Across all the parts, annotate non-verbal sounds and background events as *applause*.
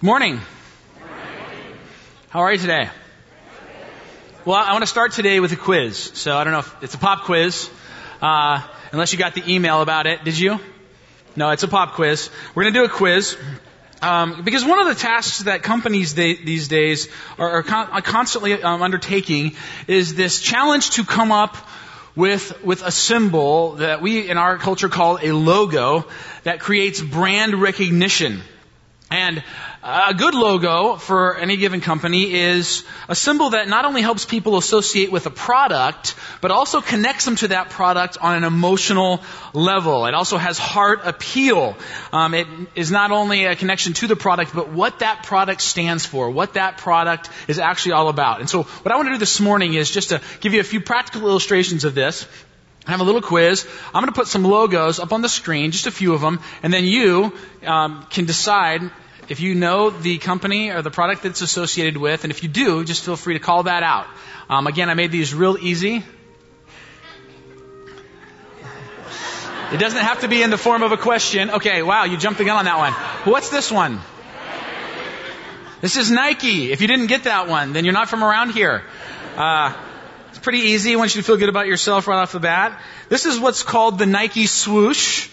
Good morning. How are you today? Well, I want to start today with a quiz. So I don't know if it's a pop quiz, uh, unless you got the email about it. Did you? No, it's a pop quiz. We're going to do a quiz. Um, because one of the tasks that companies they, these days are, are, con- are constantly um, undertaking is this challenge to come up with, with a symbol that we in our culture call a logo that creates brand recognition. And a good logo for any given company is a symbol that not only helps people associate with a product, but also connects them to that product on an emotional level. It also has heart appeal. Um, it is not only a connection to the product, but what that product stands for, what that product is actually all about. And so what I want to do this morning is just to give you a few practical illustrations of this. I have a little quiz. I'm going to put some logos up on the screen, just a few of them, and then you um, can decide if you know the company or the product that's associated with, and if you do, just feel free to call that out. Um, again, I made these real easy. It doesn't have to be in the form of a question. Okay, wow, you jumped the gun on that one. What's this one? This is Nike. If you didn't get that one, then you're not from around here. Uh, it's pretty easy. I want you to feel good about yourself right off the bat. This is what's called the Nike swoosh.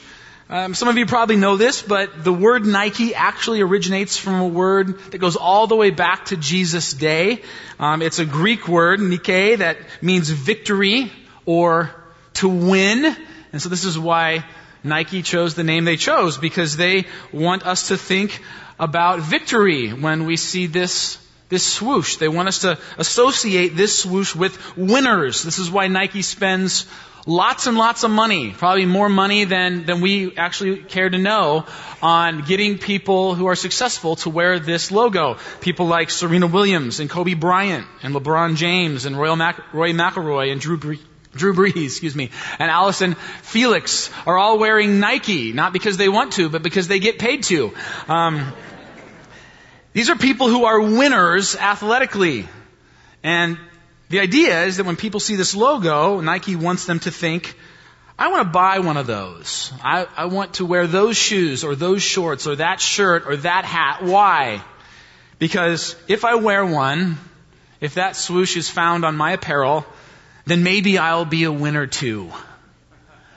Um, some of you probably know this, but the word Nike actually originates from a word that goes all the way back to Jesus' day. Um, it's a Greek word, Nike, that means victory or to win. And so this is why Nike chose the name they chose, because they want us to think about victory when we see this this swoosh. They want us to associate this swoosh with winners. This is why Nike spends lots and lots of money, probably more money than, than we actually care to know, on getting people who are successful to wear this logo. People like Serena Williams and Kobe Bryant and LeBron James and Roy, Mac- Roy McIlroy and Drew Brees. Drew Brees, *laughs* excuse me, and Allison Felix are all wearing Nike, not because they want to, but because they get paid to. Um, these are people who are winners athletically. And the idea is that when people see this logo, Nike wants them to think, I want to buy one of those. I, I want to wear those shoes or those shorts or that shirt or that hat. Why? Because if I wear one, if that swoosh is found on my apparel, then maybe I'll be a winner too.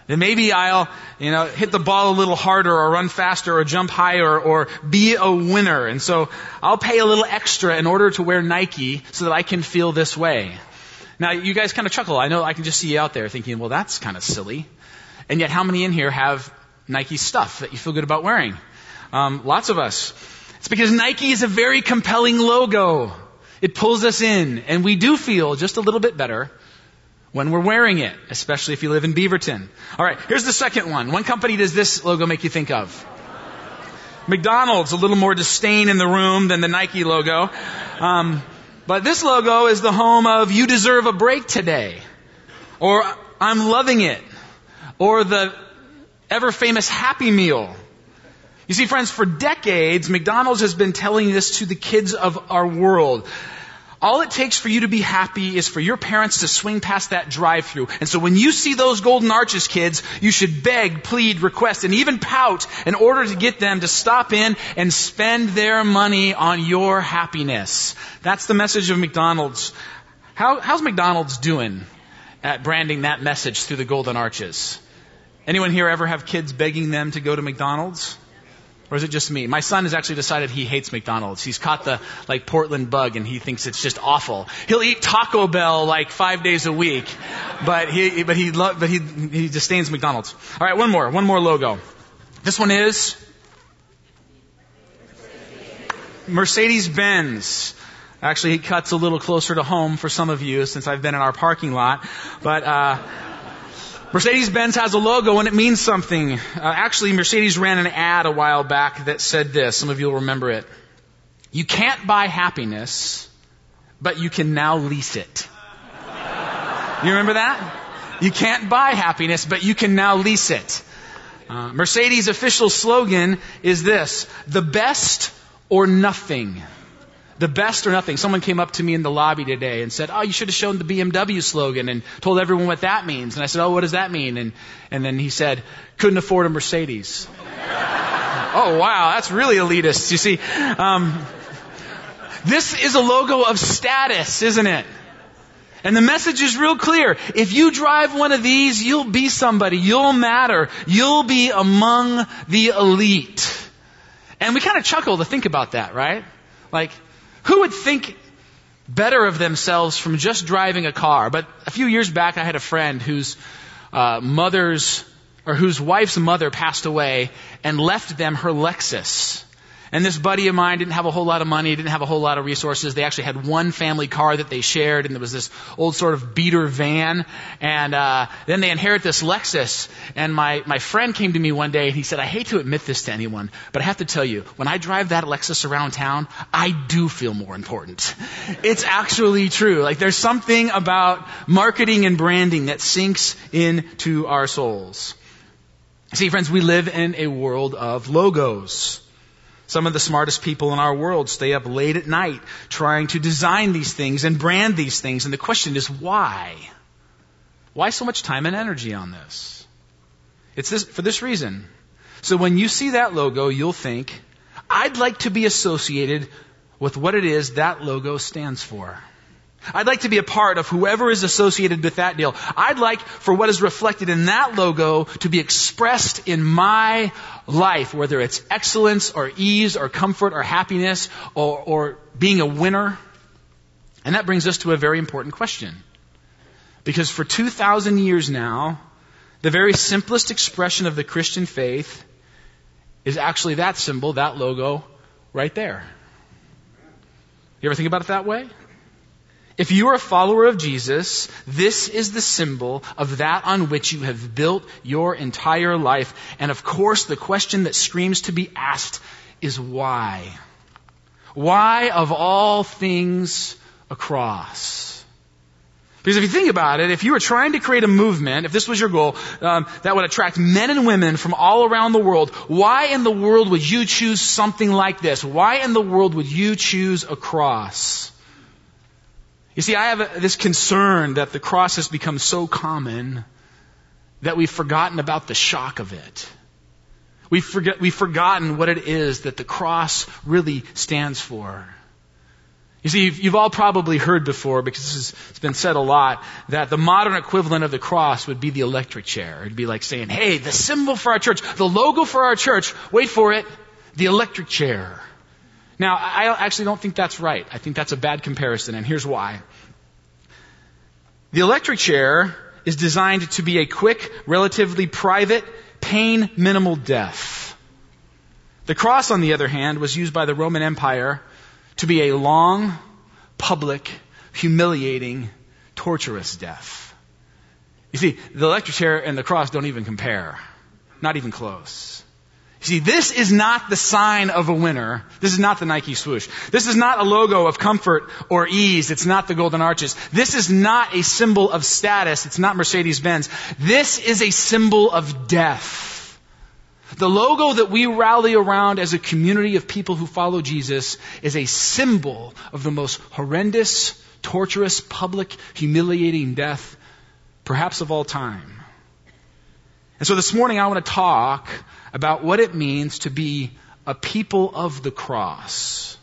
Then maybe I'll, you know, hit the ball a little harder or run faster or jump higher or be a winner. And so I'll pay a little extra in order to wear Nike so that I can feel this way. Now, you guys kind of chuckle. I know I can just see you out there thinking, well, that's kind of silly. And yet, how many in here have Nike stuff that you feel good about wearing? Um, lots of us. It's because Nike is a very compelling logo. It pulls us in, and we do feel just a little bit better when we're wearing it, especially if you live in Beaverton. All right, here's the second one. One company does this logo make you think of? McDonald's, a little more disdain in the room than the Nike logo. Um, but this logo is the home of You Deserve a Break Today. Or I'm Loving It. Or the ever famous Happy Meal. You see, friends, for decades, McDonald's has been telling this to the kids of our world. All it takes for you to be happy is for your parents to swing past that drive through. And so when you see those golden arches, kids, you should beg, plead, request, and even pout in order to get them to stop in and spend their money on your happiness. That's the message of McDonald's. How, how's McDonald's doing at branding that message through the golden arches? Anyone here ever have kids begging them to go to McDonald's? Or is it just me? My son has actually decided he hates McDonald's. He's caught the like Portland bug and he thinks it's just awful. He'll eat Taco Bell like five days a week, but he but he lo- but he he disdains McDonald's. All right, one more, one more logo. This one is Mercedes Benz. Actually, he cuts a little closer to home for some of you since I've been in our parking lot, but. Uh, Mercedes Benz has a logo and it means something. Uh, actually, Mercedes ran an ad a while back that said this. Some of you will remember it. You can't buy happiness, but you can now lease it. You remember that? You can't buy happiness, but you can now lease it. Uh, Mercedes' official slogan is this the best or nothing. The best or nothing. Someone came up to me in the lobby today and said, "Oh, you should have shown the BMW slogan and told everyone what that means." And I said, "Oh, what does that mean?" And and then he said, "Couldn't afford a Mercedes." *laughs* oh, wow, that's really elitist. You see, um, this is a logo of status, isn't it? And the message is real clear. If you drive one of these, you'll be somebody. You'll matter. You'll be among the elite. And we kind of chuckle to think about that, right? Like, who would think better of themselves from just driving a car? But a few years back, I had a friend whose uh, mother's or whose wife's mother passed away and left them her Lexus. And this buddy of mine didn't have a whole lot of money, didn't have a whole lot of resources. They actually had one family car that they shared, and there was this old sort of beater van. And uh, then they inherit this Lexus. And my my friend came to me one day and he said, "I hate to admit this to anyone, but I have to tell you, when I drive that Lexus around town, I do feel more important. *laughs* It's actually true. Like there's something about marketing and branding that sinks into our souls." See, friends, we live in a world of logos. Some of the smartest people in our world stay up late at night trying to design these things and brand these things. And the question is why? Why so much time and energy on this? It's this, for this reason. So when you see that logo, you'll think, I'd like to be associated with what it is that logo stands for. I'd like to be a part of whoever is associated with that deal. I'd like for what is reflected in that logo to be expressed in my life, whether it's excellence or ease or comfort or happiness or, or being a winner. And that brings us to a very important question. Because for 2,000 years now, the very simplest expression of the Christian faith is actually that symbol, that logo, right there. You ever think about it that way? If you are a follower of Jesus, this is the symbol of that on which you have built your entire life. And of course, the question that screams to be asked is why? Why of all things a cross? Because if you think about it, if you were trying to create a movement, if this was your goal, um, that would attract men and women from all around the world, why in the world would you choose something like this? Why in the world would you choose a cross? You see, I have this concern that the cross has become so common that we've forgotten about the shock of it. We've, forget, we've forgotten what it is that the cross really stands for. You see, you've, you've all probably heard before, because it's been said a lot, that the modern equivalent of the cross would be the electric chair. It'd be like saying, hey, the symbol for our church, the logo for our church, wait for it, the electric chair. Now, I actually don't think that's right. I think that's a bad comparison, and here's why. The electric chair is designed to be a quick, relatively private, pain minimal death. The cross, on the other hand, was used by the Roman Empire to be a long, public, humiliating, torturous death. You see, the electric chair and the cross don't even compare. Not even close. See, this is not the sign of a winner. This is not the Nike swoosh. This is not a logo of comfort or ease. It's not the golden arches. This is not a symbol of status. It's not Mercedes Benz. This is a symbol of death. The logo that we rally around as a community of people who follow Jesus is a symbol of the most horrendous, torturous, public, humiliating death, perhaps of all time. And so this morning I want to talk about what it means to be a people of the cross.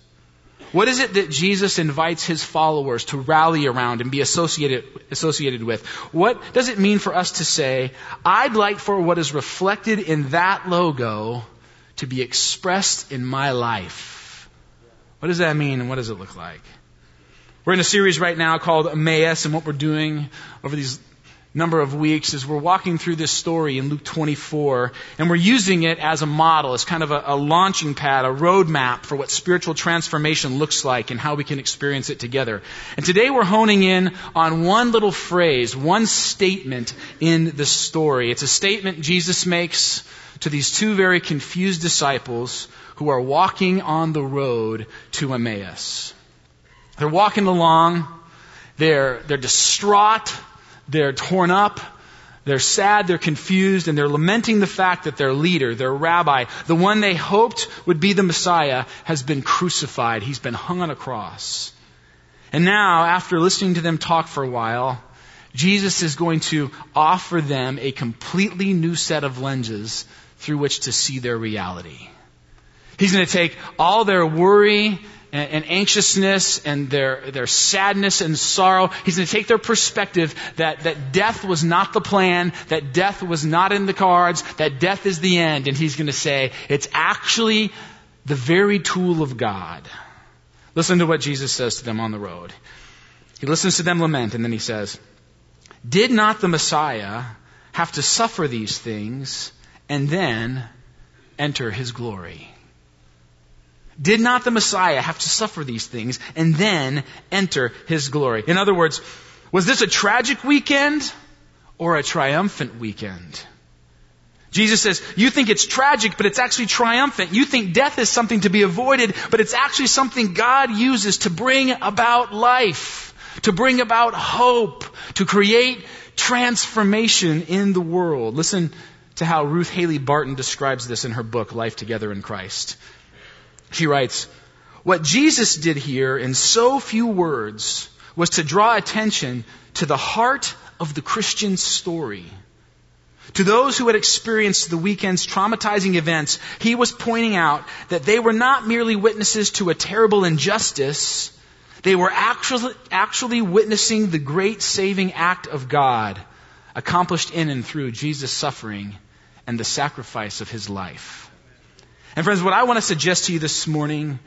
What is it that Jesus invites his followers to rally around and be associated, associated with? What does it mean for us to say, I'd like for what is reflected in that logo to be expressed in my life? What does that mean and what does it look like? We're in a series right now called Emmaus, and what we're doing over these number of weeks as we're walking through this story in Luke 24, and we're using it as a model, as kind of a, a, launching pad, a roadmap for what spiritual transformation looks like and how we can experience it together. And today we're honing in on one little phrase, one statement in the story. It's a statement Jesus makes to these two very confused disciples who are walking on the road to Emmaus. They're walking along, they're, they're distraught, they're torn up. They're sad, they're confused, and they're lamenting the fact that their leader, their rabbi, the one they hoped would be the Messiah, has been crucified. He's been hung on a cross. And now, after listening to them talk for a while, Jesus is going to offer them a completely new set of lenses through which to see their reality. He's going to take all their worry and, and, anxiousness and their, their sadness and sorrow. He's going to take their perspective that, that death was not the plan, that death was not in the cards, that death is the end. And he's going to say, it's actually the very tool of God. Listen to what Jesus says to them on the road. He listens to them lament, and then he says, Did not the Messiah have to suffer these things and then enter his glory? Did not the Messiah have to suffer these things and then enter his glory? In other words, was this a tragic weekend or a triumphant weekend? Jesus says, you think it's tragic, but it's actually triumphant. You think death is something to be avoided, but it's actually something God uses to bring about life, to bring about hope, to create transformation in the world. Listen to how Ruth Haley Barton describes this in her book, Life Together in Christ. She writes, What Jesus did here in so few words was to draw attention to the heart of the Christian story. To those who had experienced the weekend's traumatizing events, he was pointing out that they were not merely witnesses to a terrible injustice, they were actually, actually witnessing the great saving act of God accomplished in and through Jesus' suffering and the sacrifice of his life. And friends, what I want to suggest to you this morning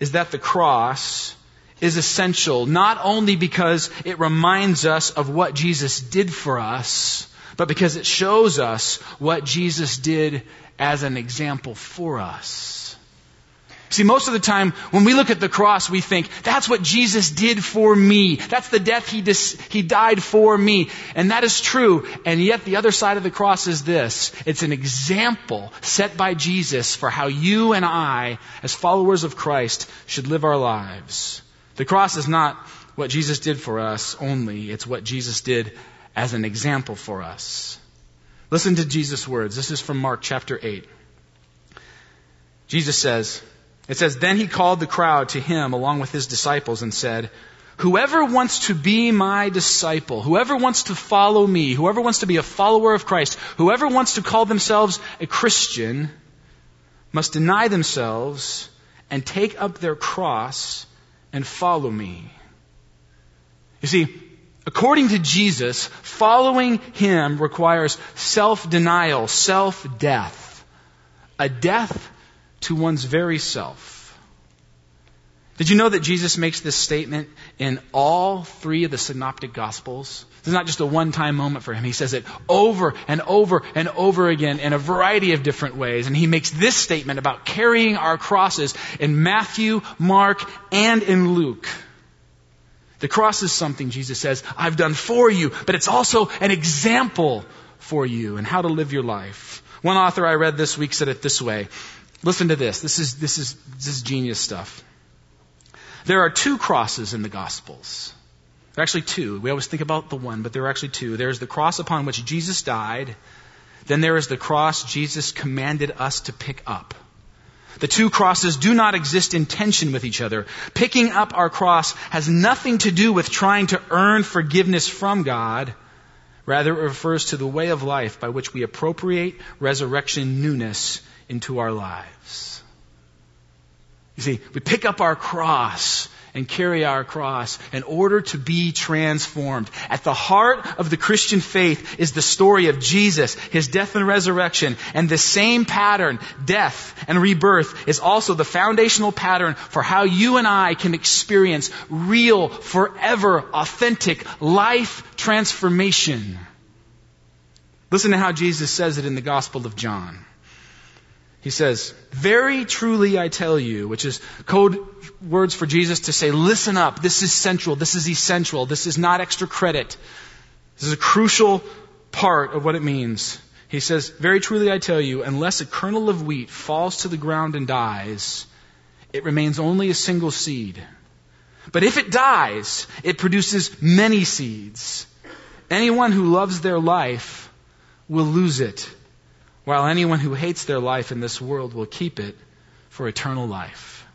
is that the cross is essential not only because it reminds us of what Jesus did for us, but because it shows us what Jesus did as an example for us. See, most of the time when we look at the cross, we think, that's what Jesus did for me. That's the death he, dis- he died for me. And that is true. And yet the other side of the cross is this. It's an example set by Jesus for how you and I, as followers of Christ, should live our lives. The cross is not what Jesus did for us only. It's what Jesus did as an example for us. Listen to Jesus' words. This is from Mark chapter 8. Jesus says, it says, Then he called the crowd to him along with his disciples and said, Whoever wants to be my disciple, whoever wants to follow me, whoever wants to be a follower of Christ, whoever wants to call themselves a Christian, must deny themselves and take up their cross and follow me. You see, according to Jesus, following him requires self denial, self death, a death to one's very self. Did you know that Jesus makes this statement in all three of the synoptic gospels? This is not just a one time moment for him. He says it over and over and over again in a variety of different ways. And he makes this statement about carrying our crosses in Matthew, Mark, and in Luke. The cross is something, Jesus says, I've done for you, but it's also an example for you and how to live your life. One author I read this week said it this way Listen to this. This is, this is, this is genius stuff. There are two crosses in the Gospels. There are actually two. We always think about the one, but there are actually two. There's the cross upon which Jesus died. Then there is the cross Jesus commanded us to pick up. The two crosses do not exist in tension with each other. Picking up our cross has nothing to do with trying to earn forgiveness from God. Rather, it refers to the way of life by which we appropriate resurrection newness into our lives. You see, we pick up our cross and carry our cross in order to be transformed. At the heart of the Christian faith is the story of Jesus, His death and resurrection, and the same pattern, death and rebirth, is also the foundational pattern for how you and I can experience real, forever, authentic life transformation. Listen to how Jesus says it in the Gospel of John. He says, Very truly I tell you, which is code words for Jesus to say, listen up, this is central, this is essential, this is not extra credit. This is a crucial part of what it means. He says, Very truly I tell you, unless a kernel of wheat falls to the ground and dies, it remains only a single seed. But if it dies, it produces many seeds. Anyone who loves their life will lose it, while anyone who hates their life in this world will keep it for eternal life.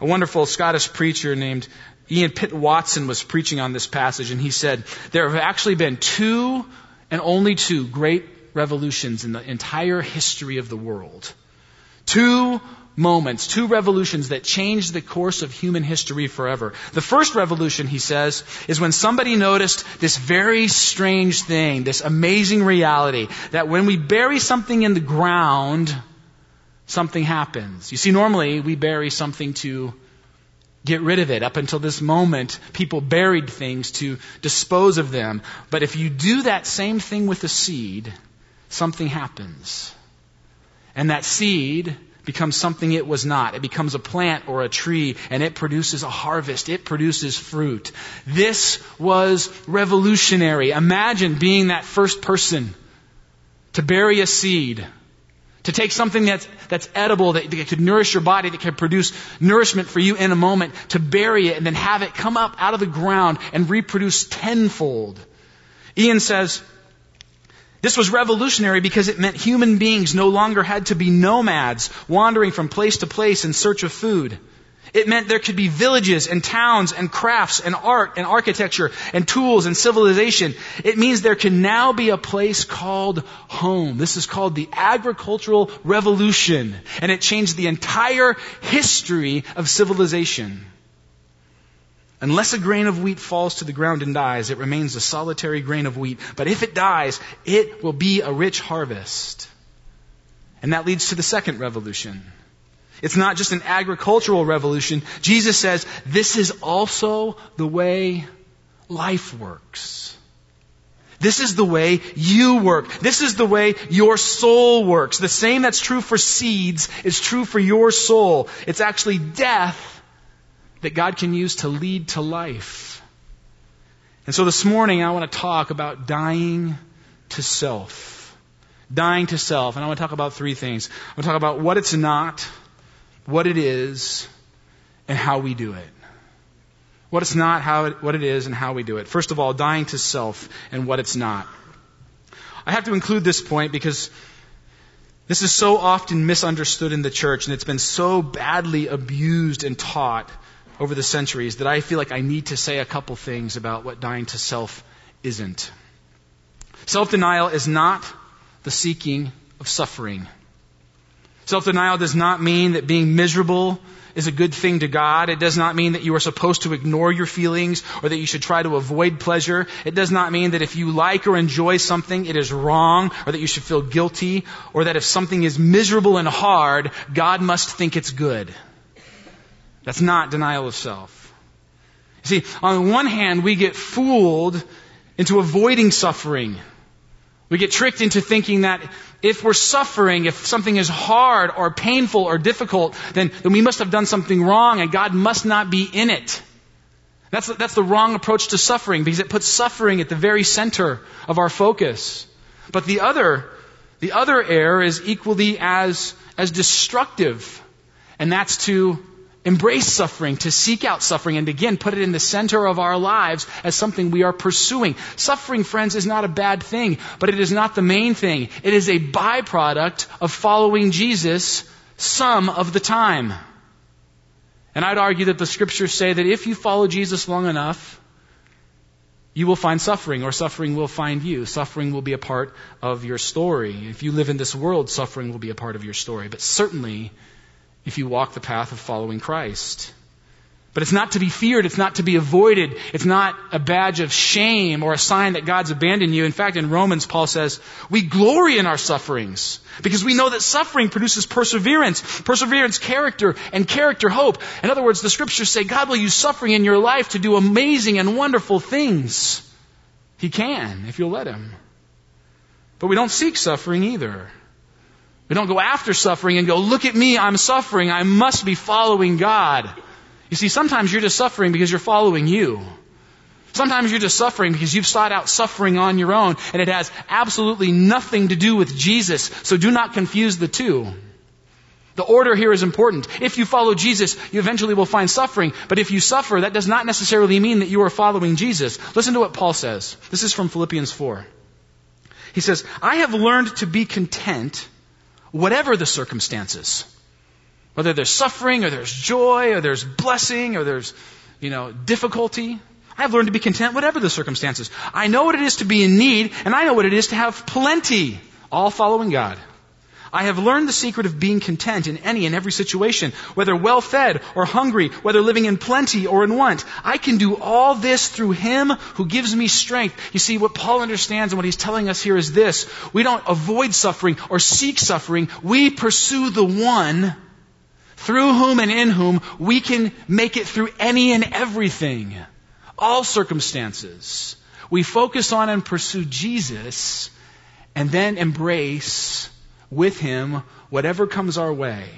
A wonderful Scottish preacher named Ian Pitt Watson was preaching on this passage, and he said, There have actually been two and only two great revolutions in the entire history of the world. Two moments, two revolutions that changed the course of human history forever. The first revolution, he says, is when somebody noticed this very strange thing, this amazing reality, that when we bury something in the ground, something happens. You see, normally we bury something to get rid of it. Up until this moment, people buried things to dispose of them. But if you do that same thing with a seed, something happens. And that seed becomes something it was not. It becomes a plant or a tree and it produces a harvest. It produces fruit. This was revolutionary. Imagine being that first person to bury a seed. To take something that's, that's edible, that, that could nourish your body, that could produce nourishment for you in a moment, to bury it and then have it come up out of the ground and reproduce tenfold. Ian says, this was revolutionary because it meant human beings no longer had to be nomads, wandering from place to place in search of food. It meant there could be villages and towns and crafts and art and architecture and tools and civilization. It means there can now be a place called home. This is called the agricultural revolution. And it changed the entire history of civilization. Unless a grain of wheat falls to the ground and dies, it remains a solitary grain of wheat. But if it dies, it will be a rich harvest. And that leads to the second revolution. It's not just an agricultural revolution. Jesus says this is also the way life works. This is the way you work. This is the way your soul works. The same that's true for seeds is true for your soul. It's actually death that God can use to lead to life. And so this morning I want to talk about dying to self. Dying to self. And I want to talk about three things. I want to talk about what it's not, what it is, and how we do it. What it's not, how it, what it is, and how we do it. First of all, dying to self and what it's not. I have to include this point because this is so often misunderstood in the church and it's been so badly abused and taught over the centuries that I feel like I need to say a couple things about what dying to self isn't. Self denial is not the seeking of suffering. Self denial does not mean that being miserable is a good thing to God. It does not mean that you are supposed to ignore your feelings or that you should try to avoid pleasure. It does not mean that if you like or enjoy something, it is wrong or that you should feel guilty or that if something is miserable and hard, God must think it's good. That's not denial of self. You see, on the one hand, we get fooled into avoiding suffering. We get tricked into thinking that if we're suffering, if something is hard or painful or difficult, then, then we must have done something wrong and God must not be in it. That's, that's the wrong approach to suffering because it puts suffering at the very center of our focus. But the other, the other error is equally as, as destructive. And that's to embrace suffering, to seek out suffering, and again, put it in the center of our lives as something we are pursuing. Suffering, friends, is not a bad thing, but it is not the main thing. It is a byproduct of following Jesus some of the time. And I'd argue that the scriptures say that if you follow Jesus long enough, you will find suffering, or suffering will find you. Suffering will be a part of your story. If you live in this world, suffering will be a part of your story. But certainly, if you walk the path of following Christ. But it's not to be feared. It's not to be avoided. It's not a badge of shame or a sign that God's abandoned you. In fact, in Romans, Paul says, we glory in our sufferings because we know that suffering produces perseverance, perseverance, character, and character, hope. In other words, the scriptures say God will use suffering in your life to do amazing and wonderful things. He can if you'll let Him. But we don't seek suffering either. We don't go after suffering and go, look at me, I'm suffering, I must be following God. You see, sometimes you're just suffering because you're following you. Sometimes you're just suffering because you've sought out suffering on your own and it has absolutely nothing to do with Jesus. So do not confuse the two. The order here is important. If you follow Jesus, you eventually will find suffering. But if you suffer, that does not necessarily mean that you are following Jesus. Listen to what Paul says. This is from Philippians 4. He says, I have learned to be content whatever the circumstances. Whether there's suffering or there's joy or there's blessing or there's, you know, difficulty. I've learned to be content whatever the circumstances. I know what it is to be in need and I know what it is to have plenty, all following God. I have learned the secret of being content in any and every situation, whether well fed or hungry, whether living in plenty or in want. I can do all this through Him who gives me strength. You see, what Paul understands and what he's telling us here is this. We don't avoid suffering or seek suffering. We pursue the one through whom and in whom we can make it through any and everything. All circumstances. We focus on and pursue Jesus and then embrace with Him whatever comes our way.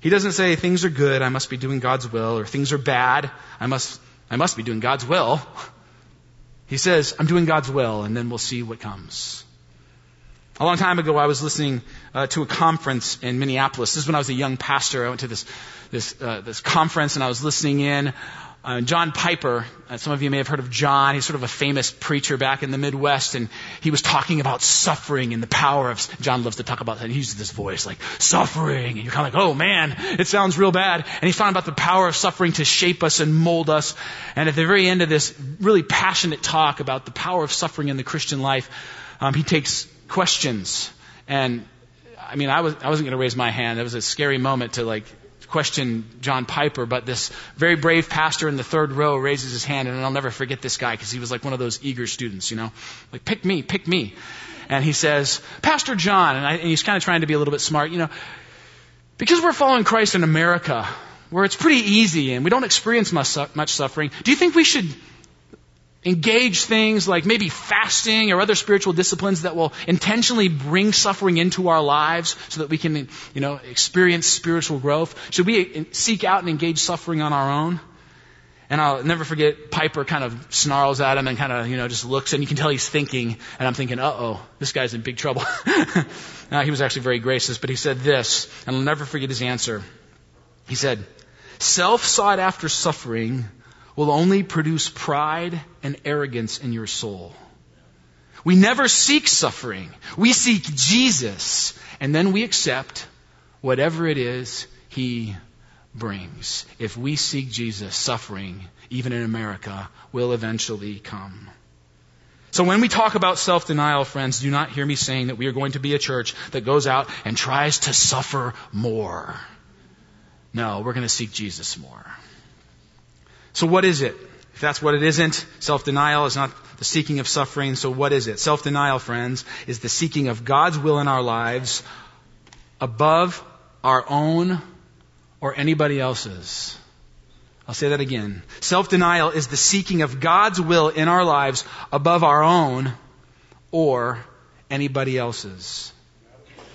He doesn't say things are good, I must be doing God's will, or things are bad, I must, I must be doing God's will. He says, I'm doing God's will, and then we'll see what comes. A long time ago, I was listening uh, to a conference in Minneapolis. This is when I was a young pastor. I went to this this uh, this conference, and I was listening in uh, John Piper, uh, some of you may have heard of John. He's sort of a famous preacher back in the Midwest, and he was talking about suffering and the power of. John loves to talk about that. He uses this voice like suffering, and you're kind of like, oh man, it sounds real bad. And he's talking about the power of suffering to shape us and mold us. And at the very end of this really passionate talk about the power of suffering in the Christian life, um, he takes questions. And I mean, I was I wasn't going to raise my hand. It was a scary moment to like question John Piper, but this very brave pastor in the third row raises his hand, and I'll never forget this guy because he was like one of those eager students, you know, like pick me, pick me. And he says, Pastor John, and, I, and he's kind of trying to be a little bit smart, you know, because we're following Christ in America, where it's pretty easy and we don't experience much, much suffering, do you think we should engage things like maybe fasting or other spiritual disciplines that will intentionally bring suffering into our lives so that we can, you know, experience spiritual growth? Should we seek out and engage suffering on our own? And I'll never forget Piper kind of snarls at him and kind of, you know, just looks and you can tell he's thinking and I'm thinking, uh oh, this guy's in big trouble. *laughs* now, he was actually very gracious, but he said this, and I'll never forget his answer. He said, self sought after suffering will only produce pride and arrogance in your soul. We never seek suffering. We seek Jesus, and then we accept whatever it is He brings. If we seek Jesus, suffering, even in America, will eventually come. So when we talk about self-denial, friends, do not hear me saying that we are going to be a church that goes out and tries to suffer more. No, we're going to seek Jesus more. So what is it? If that's what it isn't, self-denial is not the seeking of suffering, so what is it? Self-denial, friends, is the seeking of God's will in our lives above our own or anybody else's. I'll say that again. Self-denial is the seeking of God's will in our lives above our own or anybody else's.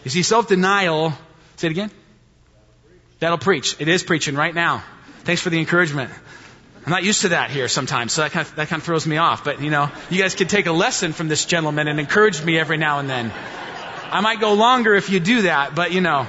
You see, self-denial, say it again. That'll preach. It is preaching right now. Thanks for the encouragement. I'm not used to that here sometimes, so that kind, of, that kind of throws me off. But, you know, you guys could take a lesson from this gentleman and encourage me every now and then. I might go longer if you do that, but, you know.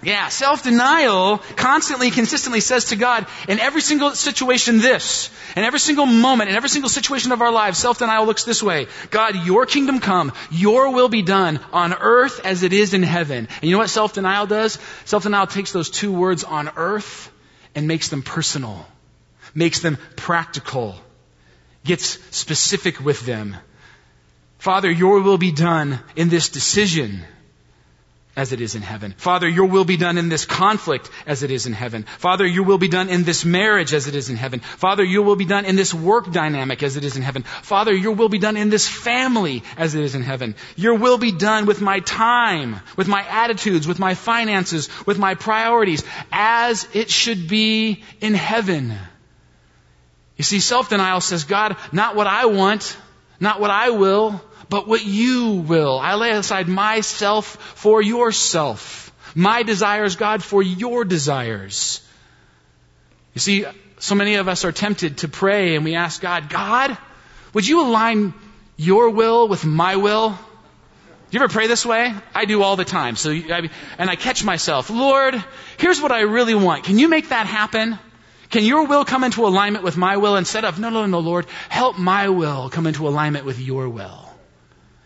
Yeah, self-denial constantly, consistently says to God, in every single situation this, in every single moment, in every single situation of our lives, self-denial looks this way. God, your kingdom come, your will be done on earth as it is in heaven. And you know what self-denial does? Self-denial takes those two words on earth and makes them personal makes them practical, gets specific with them. Father, your will be done in this decision as it is in heaven. Father, your will be done in this conflict as it is in heaven. Father, your will be done in this marriage as it is in heaven. Father, your will be done in this work dynamic as it is in heaven. Father, your will be done in this family as it is in heaven. Your will be done with my time, with my attitudes, with my finances, with my priorities as it should be in heaven. You see, self-denial says, God, not what I want, not what I will, but what you will. I lay aside myself for yourself. My desires, God, for your desires. You see, so many of us are tempted to pray and we ask God, God, would you align your will with my will? Do you ever pray this way? I do all the time. So, and I catch myself, Lord, here's what I really want. Can you make that happen? Can your will come into alignment with my will instead of, no, no, no, Lord, help my will come into alignment with your will?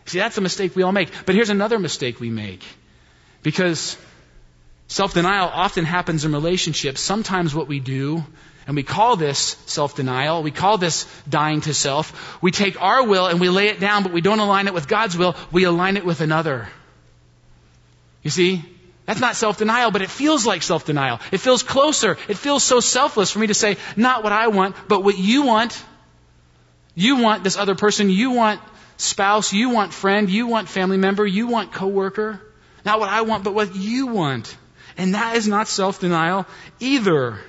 See, that's a mistake we all make. But here's another mistake we make. Because self denial often happens in relationships. Sometimes what we do, and we call this self denial, we call this dying to self, we take our will and we lay it down, but we don't align it with God's will, we align it with another. You see? That's not self-denial, but it feels like self-denial. It feels closer. It feels so selfless for me to say, not what I want, but what you want. You want this other person. You want spouse. You want friend. You want family member. You want coworker. Not what I want, but what you want. And that is not self-denial either.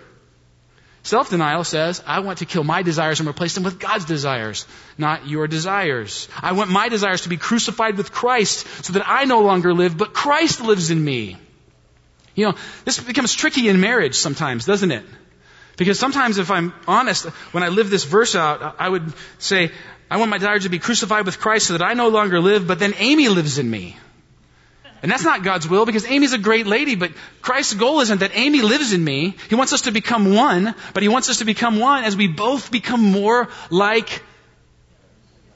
Self-denial says, I want to kill my desires and replace them with God's desires, not your desires. I want my desires to be crucified with Christ so that I no longer live, but Christ lives in me. You know, this becomes tricky in marriage sometimes, doesn't it? Because sometimes if I'm honest, when I live this verse out, I would say, I want my desires to be crucified with Christ so that I no longer live, but then Amy lives in me. And that's not God's will because Amy's a great lady, but Christ's goal isn't that Amy lives in me. He wants us to become one, but He wants us to become one as we both become more like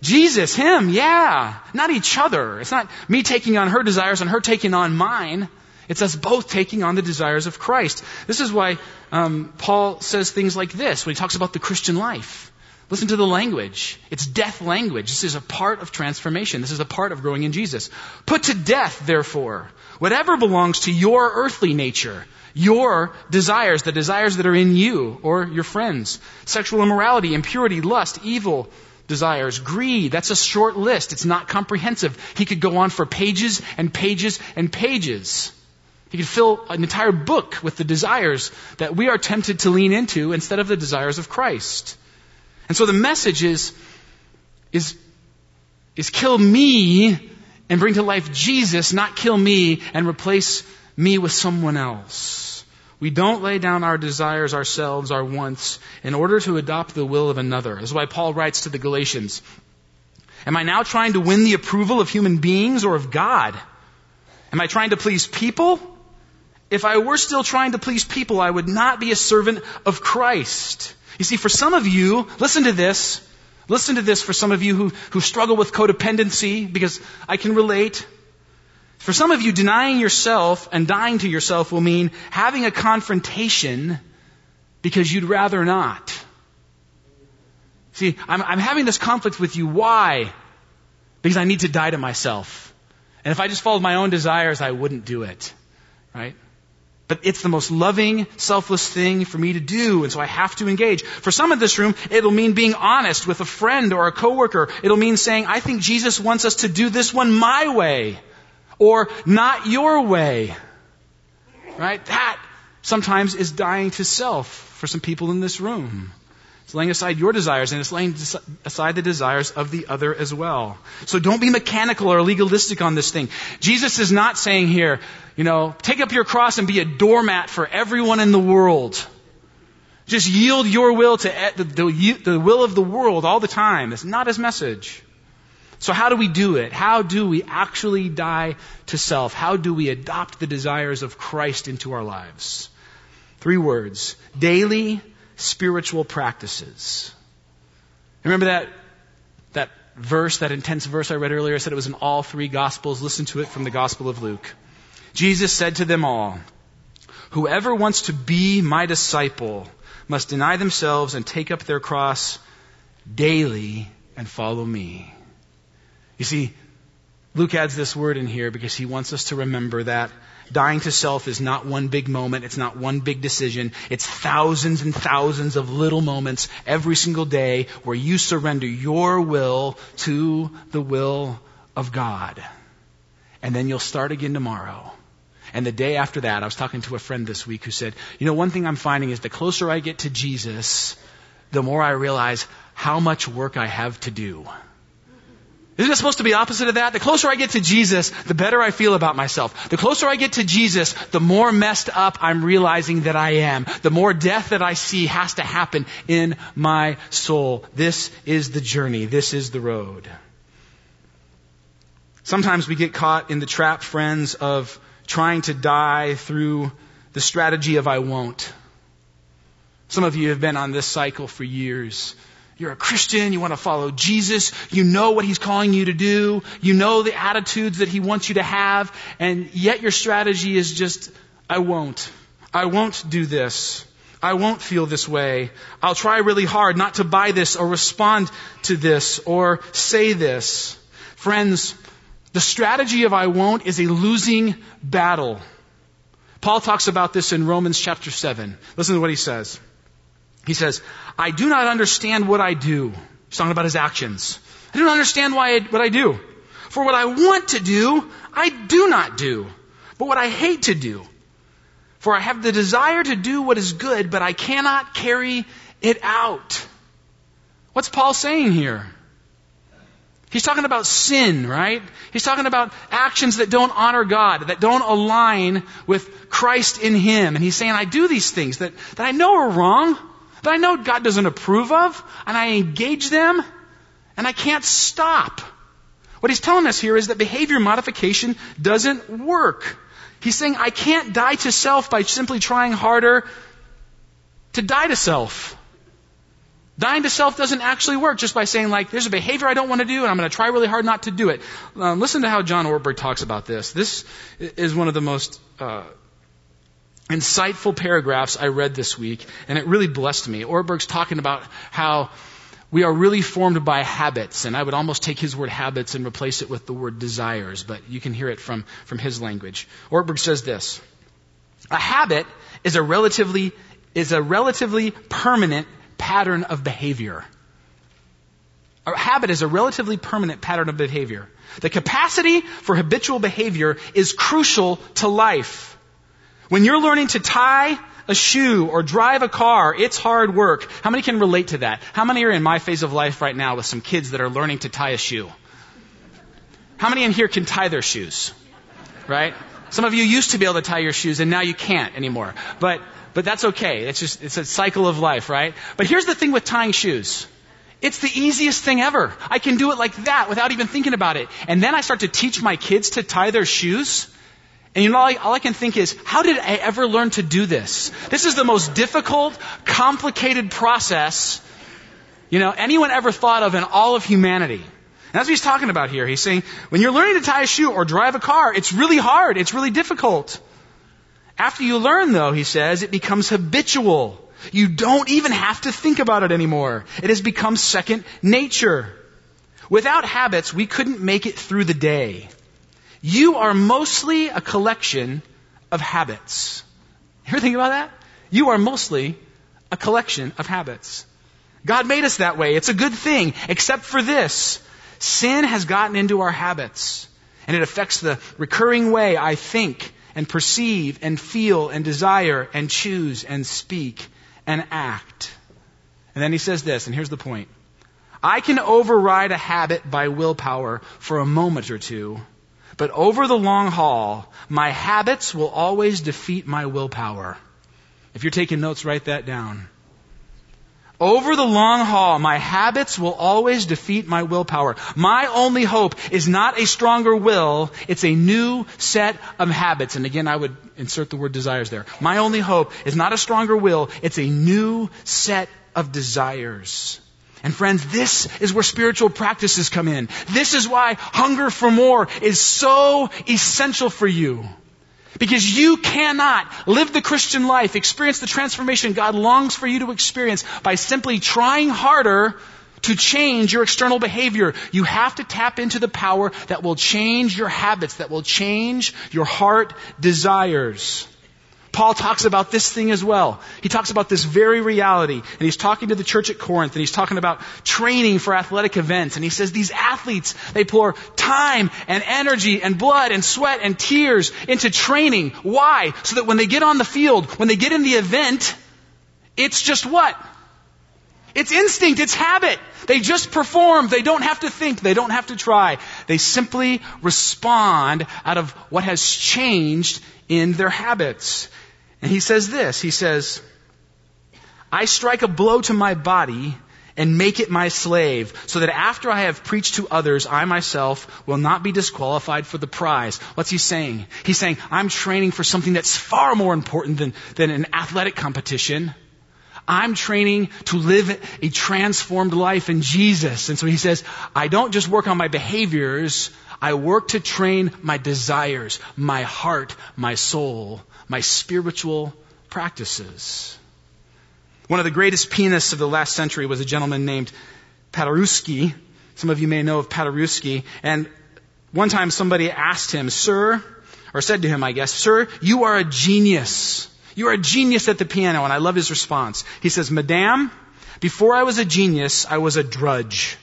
Jesus, Him, yeah. Not each other. It's not me taking on her desires and her taking on mine. It's us both taking on the desires of Christ. This is why um, Paul says things like this when he talks about the Christian life. Listen to the language. It's death language. This is a part of transformation. This is a part of growing in Jesus. Put to death, therefore, whatever belongs to your earthly nature, your desires, the desires that are in you or your friends. Sexual immorality, impurity, lust, evil desires, greed. That's a short list. It's not comprehensive. He could go on for pages and pages and pages. He could fill an entire book with the desires that we are tempted to lean into instead of the desires of Christ. And so the message is, is, is kill me and bring to life Jesus, not kill me and replace me with someone else. We don't lay down our desires ourselves, our wants, in order to adopt the will of another. This is why Paul writes to the Galatians, Am I now trying to win the approval of human beings or of God? Am I trying to please people? If I were still trying to please people, I would not be a servant of Christ. You see, for some of you, listen to this. Listen to this for some of you who, who struggle with codependency, because I can relate. For some of you, denying yourself and dying to yourself will mean having a confrontation because you'd rather not. See, I'm, I'm having this conflict with you. Why? Because I need to die to myself. And if I just followed my own desires, I wouldn't do it. Right? But it's the most loving, selfless thing for me to do, and so I have to engage. For some in this room, it'll mean being honest with a friend or a coworker. It'll mean saying, I think Jesus wants us to do this one my way, or not your way. Right? That sometimes is dying to self for some people in this room. It's laying aside your desires and it's laying aside the desires of the other as well. So don't be mechanical or legalistic on this thing. Jesus is not saying here, you know, take up your cross and be a doormat for everyone in the world. Just yield your will to the, the, the will of the world all the time. That's not his message. So how do we do it? How do we actually die to self? How do we adopt the desires of Christ into our lives? Three words. Daily spiritual practices. Remember that, that verse, that intense verse I read earlier? I said it was in all three Gospels. Listen to it from the Gospel of Luke. Jesus said to them all, Whoever wants to be my disciple must deny themselves and take up their cross daily and follow me. You see, Luke adds this word in here because he wants us to remember that Dying to self is not one big moment. It's not one big decision. It's thousands and thousands of little moments every single day where you surrender your will to the will of God. And then you'll start again tomorrow. And the day after that, I was talking to a friend this week who said, you know, one thing I'm finding is the closer I get to Jesus, the more I realize how much work I have to do. Isn't it supposed to be opposite of that? The closer I get to Jesus, the better I feel about myself. The closer I get to Jesus, the more messed up I'm realizing that I am. The more death that I see has to happen in my soul. This is the journey. This is the road. Sometimes we get caught in the trap, friends, of trying to die through the strategy of I won't. Some of you have been on this cycle for years. You're a Christian, you want to follow Jesus, you know what He's calling you to do, you know the attitudes that He wants you to have, and yet your strategy is just, I won't. I won't do this. I won't feel this way. I'll try really hard not to buy this or respond to this or say this. Friends, the strategy of I won't is a losing battle. Paul talks about this in Romans chapter 7. Listen to what he says. He says, I do not understand what I do. He's talking about his actions. I don't understand why I, what I do. For what I want to do, I do not do. But what I hate to do. For I have the desire to do what is good, but I cannot carry it out. What's Paul saying here? He's talking about sin, right? He's talking about actions that don't honor God, that don't align with Christ in Him. And he's saying, I do these things that, that I know are wrong that I know God doesn't approve of, and I engage them, and I can't stop. What he's telling us here is that behavior modification doesn't work. He's saying, I can't die to self by simply trying harder to die to self. Dying to self doesn't actually work just by saying, like, there's a behavior I don't want to do, and I'm going to try really hard not to do it. Um, listen to how John Ortberg talks about this. This is one of the most uh, insightful paragraphs I read this week, and it really blessed me. Ortberg's talking about how we are really formed by habits, and I would almost take his word habits and replace it with the word desires, but you can hear it from, from his language. Orberg says this A habit is a relatively is a relatively permanent pattern of behavior. A habit is a relatively permanent pattern of behavior. The capacity for habitual behavior is crucial to life. When you're learning to tie a shoe or drive a car, it's hard work. How many can relate to that? How many are in my phase of life right now with some kids that are learning to tie a shoe? How many in here can tie their shoes? Right? Some of you used to be able to tie your shoes and now you can't anymore. But, but that's okay. It's just, it's a cycle of life, right? But here's the thing with tying shoes. It's the easiest thing ever. I can do it like that without even thinking about it. And then I start to teach my kids to tie their shoes. And you know, all I, all I, can think is, how did I ever learn to do this? This is the most difficult, complicated process, you know, anyone ever thought of in all of humanity. And that's what he's talking about here. He's saying, when you're learning to tie a shoe or drive a car, it's really hard. It's really difficult. After you learn, though, he says, it becomes habitual. You don't even have to think about it anymore. It has become second nature. Without habits, we couldn't make it through the day. You are mostly a collection of habits. You ever think about that? You are mostly a collection of habits. God made us that way. It's a good thing, except for this. Sin has gotten into our habits, and it affects the recurring way I think and perceive and feel and desire and choose and speak and act. And then he says this, and here's the point. I can override a habit by willpower for a moment or two, but over the long haul, my habits will always defeat my willpower. If you're taking notes, write that down. Over the long haul, my habits will always defeat my willpower. My only hope is not a stronger will, it's a new set of habits. And again, I would insert the word desires there. My only hope is not a stronger will, it's a new set of desires. And friends, this is where spiritual practices come in. This is why hunger for more is so essential for you. Because you cannot live the Christian life, experience the transformation God longs for you to experience by simply trying harder to change your external behavior. You have to tap into the power that will change your habits, that will change your heart desires. Paul talks about this thing as well. He talks about this very reality. And he's talking to the church at Corinth and he's talking about training for athletic events. And he says these athletes, they pour time and energy and blood and sweat and tears into training. Why? So that when they get on the field, when they get in the event, it's just what? It's instinct, it's habit. They just perform. They don't have to think. They don't have to try. They simply respond out of what has changed in their habits. And he says this He says, I strike a blow to my body and make it my slave, so that after I have preached to others, I myself will not be disqualified for the prize. What's he saying? He's saying, I'm training for something that's far more important than, than an athletic competition. I'm training to live a transformed life in Jesus. And so he says, I don't just work on my behaviors, I work to train my desires, my heart, my soul, my spiritual practices. One of the greatest pianists of the last century was a gentleman named Paderewski. Some of you may know of Paderewski. And one time somebody asked him, Sir, or said to him, I guess, Sir, you are a genius. You are a genius at the piano. And I love his response. He says, Madame, before I was a genius, I was a drudge.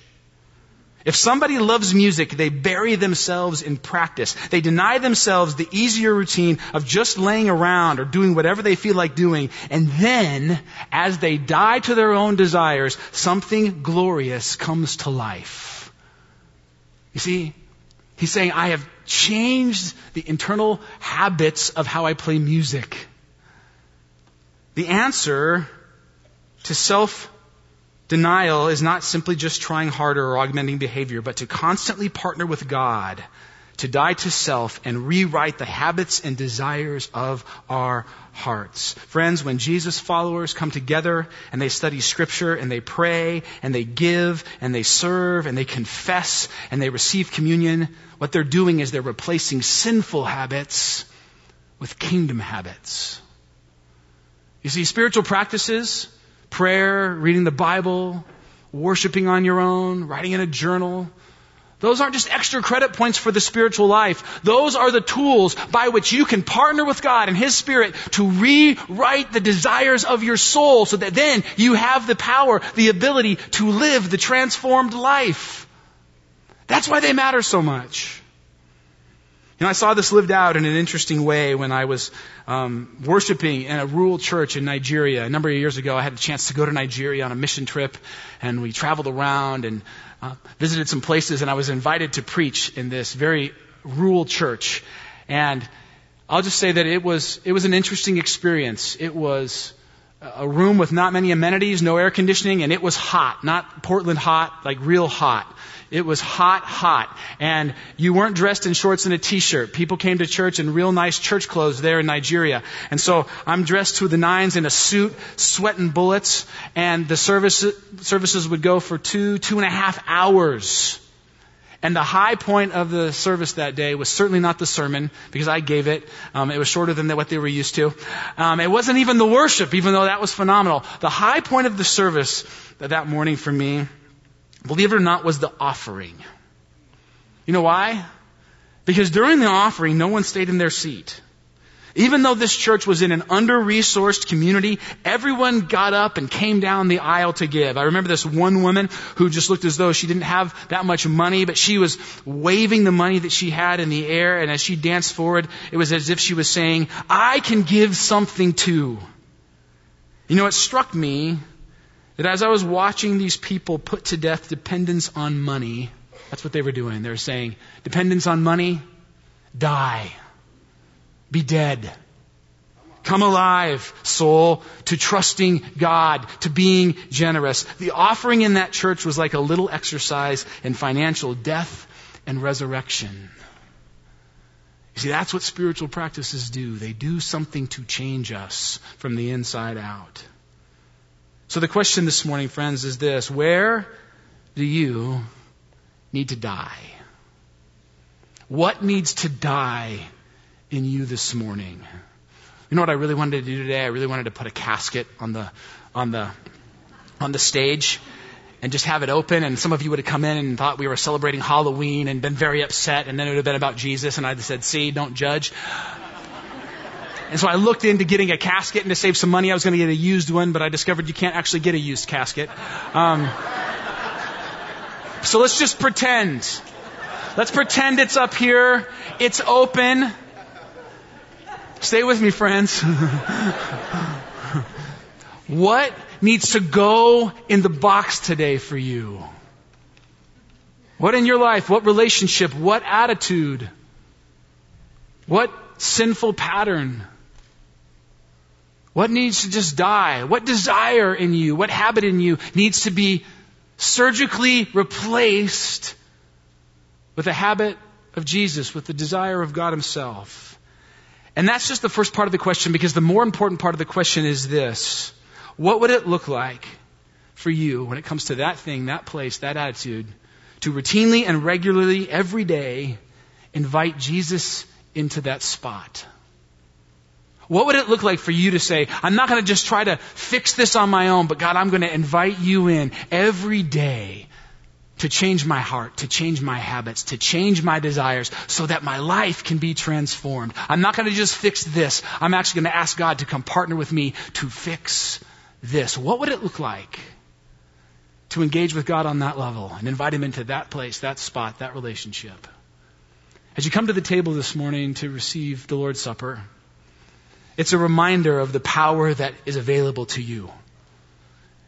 If somebody loves music, they bury themselves in practice. They deny themselves the easier routine of just laying around or doing whatever they feel like doing. And then, as they die to their own desires, something glorious comes to life. You see, he's saying, I have changed the internal habits of how I play music. The answer to self Denial is not simply just trying harder or augmenting behavior, but to constantly partner with God to die to self and rewrite the habits and desires of our hearts. Friends, when Jesus followers come together and they study scripture and they pray and they give and they serve and they confess and they receive communion, what they're doing is they're replacing sinful habits with kingdom habits. You see, spiritual practices prayer, reading the Bible, worshiping on your own, writing in a journal. Those aren't just extra credit points for the spiritual life. Those are the tools by which you can partner with God and His Spirit to rewrite the desires of your soul so that then you have the power, the ability to live the transformed life. That's why they matter so much. You know, I saw this lived out in an interesting way when I was um, worshiping in a rural church in Nigeria. A number of years ago, I had a chance to go to Nigeria on a mission trip, and we traveled around and uh, visited some places, and I was invited to preach in this very rural church. And I'll just say that it was it was an interesting experience. It was a room with not many amenities, no air conditioning, and it was hot, not Portland hot, like real hot. It was hot, hot. And you weren't dressed in shorts and a t-shirt. People came to church in real nice church clothes there in Nigeria. And so I'm dressed to the nines in a suit, sweating bullets, and the service, services would go for two, two and a half hours. And the high point of the service that day was certainly not the sermon, because I gave it. Um, it was shorter than what they were used to. Um, it wasn't even the worship, even though that was phenomenal. The high point of the service that morning for me believe it or not, was the offering. You know why? Because during the offering, no one stayed in their seat. Even though this church was in an under-resourced community, everyone got up and came down the aisle to give. I remember this one woman who just looked as though she didn't have that much money, but she was waving the money that she had in the air, and as she danced forward, it was as if she was saying, I can give something too. You know, it struck me that as I was watching these people put to death dependence on money, that's what they were doing. They were saying, dependence on money, die. Be dead. Come alive, soul, to trusting God, to being generous. The offering in that church was like a little exercise in financial death and resurrection. You see, that's what spiritual practices do. They do something to change us from the inside out. So the question this morning, friends, is this Where do you need to die? What needs to die in you this morning? You know what I really wanted to do today? I really wanted to put a casket on the, on the, on the stage and just have it open and some of you would have come in and thought we were celebrating Halloween and been very upset and then it would have been about Jesus and I'd have said, see, don't judge. And so I looked into getting a casket and to save some money, I was going to get a used one, but I discovered you can't actually get a used casket. Um, so let's just pretend. Let's pretend it's up here. It's open. Stay with me, friends. what needs to go in the box today for you? What in your life? What relationship? What attitude? What sinful pattern? What needs to just die? What desire in you, what habit in you needs to be surgically replaced with a habit of Jesus, with the desire of God Himself? And that's just the first part of the question because the more important part of the question is this. What would it look like for you when it comes to that thing, that place, that attitude, to routinely and regularly every day invite Jesus into that spot? What would it look like for you to say, I'm not going to just try to fix this on my own, but God, I'm going to invite you in every day to change my heart, to change my habits, to change my desires so that my life can be transformed. I'm not going to just fix this. I'm actually going to ask God to come partner with me to fix this. What would it look like to engage with God on that level and invite Him into that place, that spot, that relationship? As you come to the table this morning to receive the Lord's Supper, it's a reminder of the power that is available to you.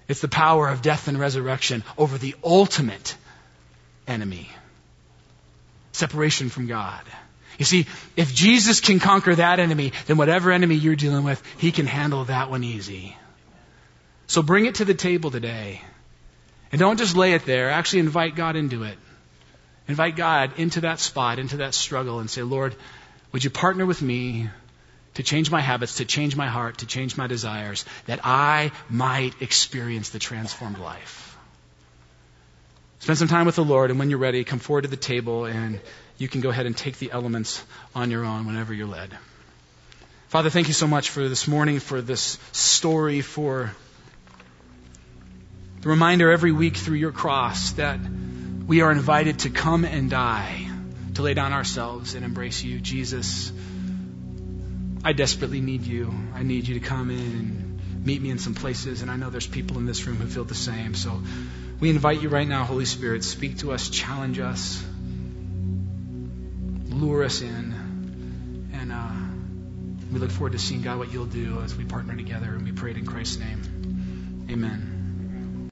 It's the power of death and resurrection over the ultimate enemy separation from God. You see, if Jesus can conquer that enemy, then whatever enemy you're dealing with, he can handle that one easy. So bring it to the table today. And don't just lay it there. Actually invite God into it. Invite God into that spot, into that struggle, and say, Lord, would you partner with me to change my habits, to change my heart, to change my desires, that I might experience the transformed life. Spend some time with the Lord, and when you're ready, come forward to the table, and you can go ahead and take the elements on your own whenever you're led. Father, thank you so much for this morning, for this story, for the reminder every week through your cross that we are invited to come and die, to lay down ourselves and embrace you, Jesus. I desperately need you. I need you to come in and meet me in some places. And I know there's people in this room who feel the same. So we invite you right now, Holy Spirit, speak to us, challenge us, lure us in. And uh, we look forward to seeing, God, what you'll do as we partner together. And we pray it in Christ's name. Amen.